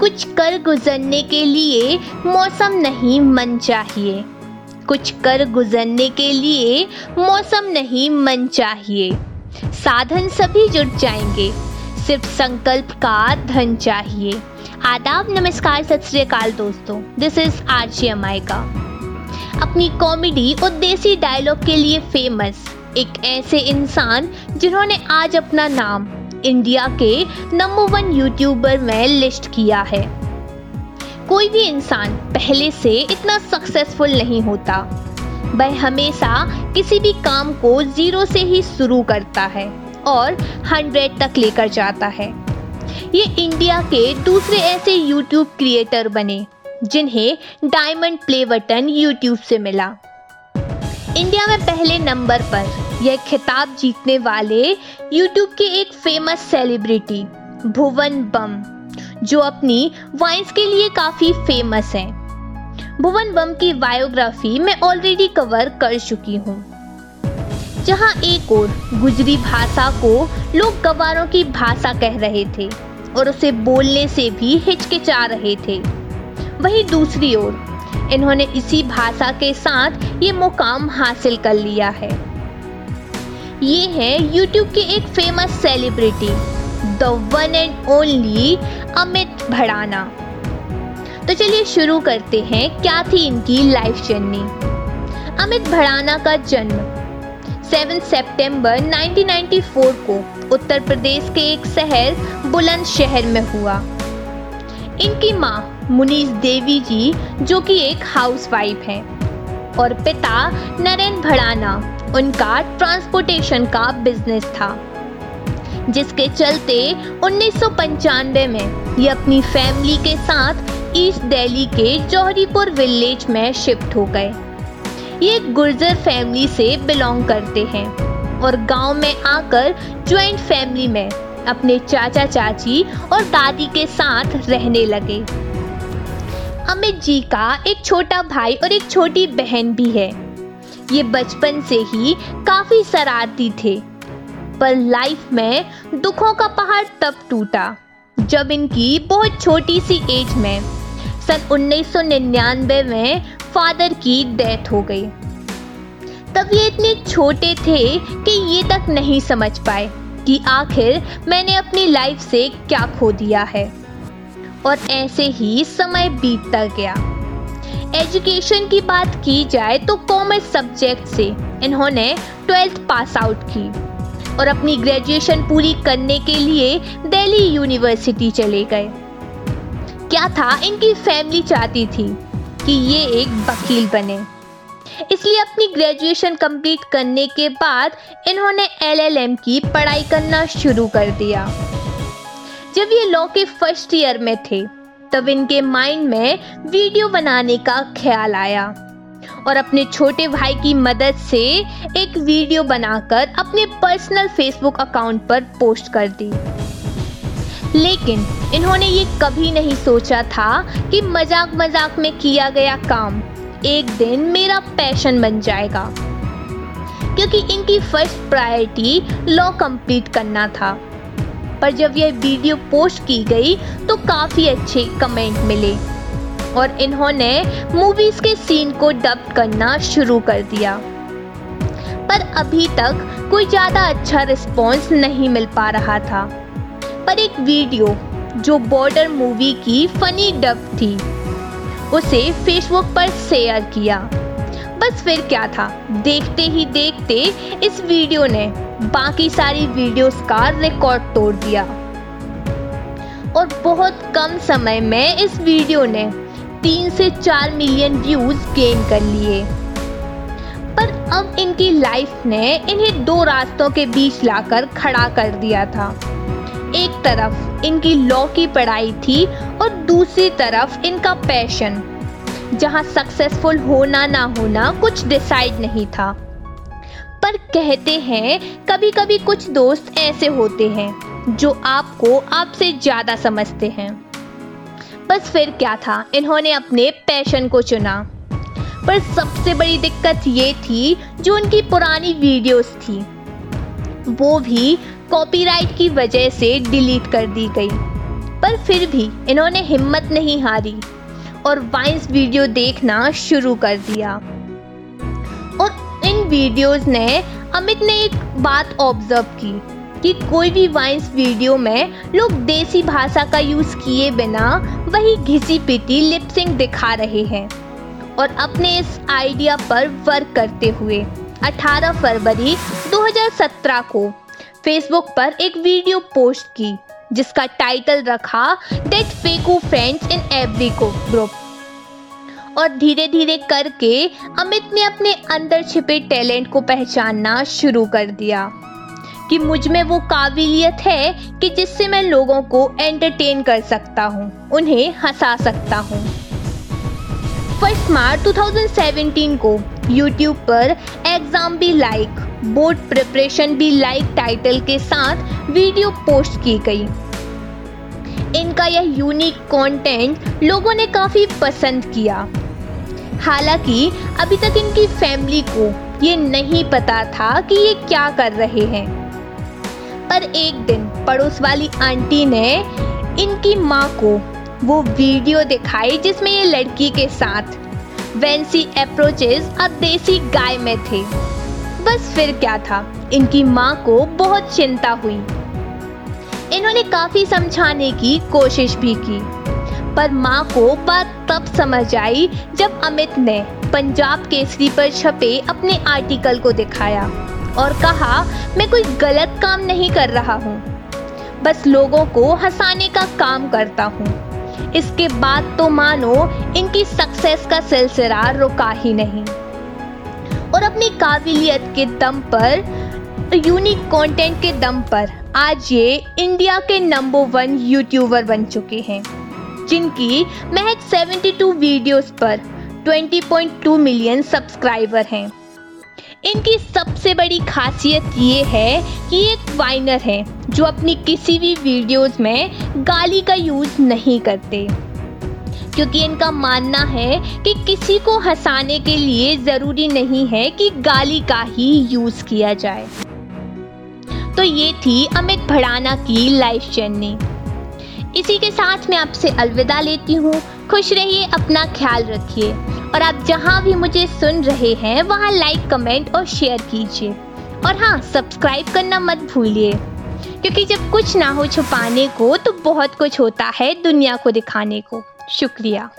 कुछ कर गुजरने के लिए मौसम नहीं मन चाहिए। कुछ कर गुजरने के लिए मौसम नहीं मन चाहिए। साधन सभी जुट जाएँगे, सिर्फ़ संकल्प का धन चाहिए। आदाब, नमस्कार, सत श्रीकाल दोस्तों। दिस इज़ आरजी का। अपनी कॉमेडी और देसी डायलॉग के लिए फ़ेमस एक ऐसे इंसान जिन्होंने आज अपना नाम इंडिया के नंबर वन यूट्यूबर में लिस्ट किया है। कोई भी इंसान पहले से इतना सक्सेसफुल नहीं होता। वह हमेशा किसी भी काम को ज़ीरो से ही शुरू करता है और हंड्रेड तक लेकर जाता है। ये इंडिया के दूसरे ऐसे यूट्यूब क्रिएटर बने, जिन्हें डायमंड प्ले बटन यूट्यूब से मिला। इंडिया में पहले नंबर पर यह खिताब जीतने वाले यूट्यूब के एक फ़ेमस सेलिब्रिटी भुवन बम, जो अपनी वाइन्स के लिए काफ़ी फ़ेमस हैं। भुवन बम की बायोग्राफी मैं ऑलरेडी कवर कर चुकी हूँ। जहाँ एक और गुजरी भाषा को लोग गवारों की भाषा कह रहे थे और उसे बोलने से भी हिचकिचा रहे थे। वहीं दूसरी ओर, इन्होंने इसी भाषा के साथ ये मुकाम हासिल कर लिया है। ये है यूट्यूब के एक famous celebrity the one and only Amit Bhadana तो चलिए शुरू करते हैं, क्या थी इनकी लाइफ जर्नी अमित भड़ाना का जन्म 7 सितंबर 1994 को उत्तर प्रदेश के एक शहर बुलंद शहर में हुआ। इनकी माँ मुनीष देवी जी, जो कि एक हाउसवाइफ हैं, और पिता नरेंद्र भड़ाना उनका ट्रांसपोर्टेशन का बिज़नेस था, जिसके चलते उन्नीस में ये अपनी फैमिली के साथ ईस्ट दिल्ली के जौहरीपुर विलेज में शिफ्ट हो गए। ये गुर्जर फैमिली से बिलोंग करते हैं और गाँव में आकर ज्वाइंट फैमिली में अपने चाचा चाची और दादी के साथ रहने लगे। अमित जी का एक छोटा भाई और एक छोटी बहन भी है। ये बचपन से ही काफ़ी शरारती थे। पर लाइफ में दुखों का पहाड़ तब टूटा, जब इनकी बहुत छोटी सी एज में, सन 1999 में फादर की डेथ हो गई। तब ये इतने छोटे थे कि ये तक नहीं समझ पाए कि आखिर मैंने अपनी लाइफ से क्या खो दिया है। और ऐसे ही समय बीतता गया। एजुकेशन की बात की जाए तो कॉमर्स सब्जेक्ट से इन्होंने ट्वेल्थ पास आउट की और अपनी ग्रेजुएशन पूरी करने के लिए दिल्ली यूनिवर्सिटी चले गए। क्या था? इनकी फैमिली चाहती थी कि ये एक वकील बने। इसलिए अपनी ग्रेजुएशन कंप्लीट करने के बाद इन्होंने एलएलएम की पढ़ाई करना शुरू कर दिया। जब ये लॉ के फ़र्स्ट ईयर में थे तब इनके माइंड में वीडियो बनाने का ख्याल आया। और अपने छोटे भाई की मदद से एक वीडियो बनाकर अपने पर्सनल फेसबुक अकाउंट पर पोस्ट कर दी। लेकिन इन्होंने ये कभी नहीं सोचा था कि मज़ाक मज़ाक में किया गया काम एक दिन मेरा पैशन बन जाएगा। क्योंकि इनकी फ़र्स्ट प्रायोरिटी लॉ कंप्लीट करना था। पर जब यह वीडियो पोस्ट की गई तो काफ़ी अच्छे कमेंट मिले। और इन्होंने मूवीज़ के सीन को डब करना शुरू कर दिया। पर अभी तक कोई ज़्यादा अच्छा रिस्पॉन्स नहीं मिल पा रहा था। पर एक वीडियो जो बॉर्डर मूवी की फनी डब थी, उसे फेसबुक पर शेयर किया। बस फिर क्या था? देखते ही देखते इस वीडियो ने बाकी सारी वीडियोस का रिकॉर्ड तोड़ दिया। और बहुत कम समय में इस वीडियो ने तीन से चार मिलियन व्यूज़ गेन कर लिए। पर अब इनकी लाइफ ने इन्हें दो रास्तों के बीच लाकर खड़ा कर दिया था। एक तरफ़ इनकी लॉ की पढ़ाई थी और दूसरी तरफ़ इनका पैशन जहाँ सक्सेसफुल होना ना होना कुछ डिसाइड नहीं था। पर कहते हैं कभी कभी कुछ दोस्त ऐसे होते हैं, जो आपको आपसे ज़्यादा समझते हैं। बस फिर क्या था, इन्होंने अपने पैशन को चुना। पर सबसे बड़ी दिक्कत ये थी, जो उनकी पुरानी वीडियोस थी, वो भी कॉपीराइट की वजह से डिलीट कर दी गई। पर फिर भी इन्होंने हिम्मत नहीं हारी। और वाइंस वीडियो देखना शुरू कर दिया। और इन वीडियोस ने अमित ने एक बात ऑब्ज़र्व की कि कोई भी वाइंस वीडियो में लोग देसी भाषा का यूज़ किए बिना वही घिसी पिटी लिपसिंग दिखा रहे हैं और अपने इस आइडिया पर वर्क करते हुए 18 फरवरी 2017 को फेसबुक पर एक वीडियो पोस्ट की। जिसका टाइटल रखा डेट फेकू फ्रेंड्स इन एवरी को ग्रुप और धीरे धीरे करके अमित ने अपने अंदर छिपे टैलेंट को पहचानना शुरू कर दिया कि मुझमें वो काबिलियत है कि जिससे मैं लोगों को एंटरटेन कर सकता हूँ, उन्हें हंसा सकता हूँ। फ़र्स्ट मार्च 2017 को YouTube पर एग्ज़ाम भी लाइक बोर्ड प्रिपरेशन भी लाइक टाइटल के साथ वीडियो पोस्ट की गई। इनका यह यूनिक कंटेंट लोगों ने काफ़ी पसंद किया। हालाँकि, अभी तक इनकी फैमिली को ये नहीं पता था कि ये क्या कर रहे हैं। पर एक दिन पड़ोस वाली आंटी ने इनकी माँ को वो वीडियो दिखाई जिसमें ये लड़की के साथ वेंसी अप्रोचेस अब देसी गाय में थे। बस फिर क्या था? इनकी माँ को बहुत चिंता हुई। इन्होंने काफ़ी समझाने की कोशिश भी की। पर माँ को बात तब समझ आई जब अमित ने पंजाब केसरी पर छपे अपने आर्टिकल को दिखाया और कहा, मैं कोई गलत काम नहीं कर रहा हूँ। बस लोगों को हंसाने का काम करता हूँ। इसके बाद तो मानो इनकी सक्सेस का सिलसिला रुका ही नहीं। और अपनी काबिलियत के दम पर यूनिक कंटेंट के दम पर आज ये इंडिया के नंबर वन यूट्यूबर बन चुके हैं, जिनकी महज 72 वीडियोस पर 20.2 मिलियन सब्सक्राइबर हैं। इनकी सबसे बड़ी खासियत ये है कि एक वाइनर है, जो अपनी किसी भी वीडियोस में गाली का यूज़ नहीं करते। क्योंकि इनका मानना है कि किसी को हंसाने के लिए ज़रूरी नहीं है कि गाली का ही यूज़ किया जाए। तो ये थी अमित भड़ाना की लाइफ जर्नी इसी के साथ मैं आपसे अलविदा लेती हूँ। खुश रहिए, अपना ख्याल रखिए। और आप जहाँ भी मुझे सुन रहे हैं, वहाँ लाइक कमेंट और शेयर कीजिए। और हाँ सब्सक्राइब करना मत भूलिए। क्योंकि जब कुछ ना हो छुपाने को तो बहुत कुछ होता है दुनिया को दिखाने को। शुक्रिया।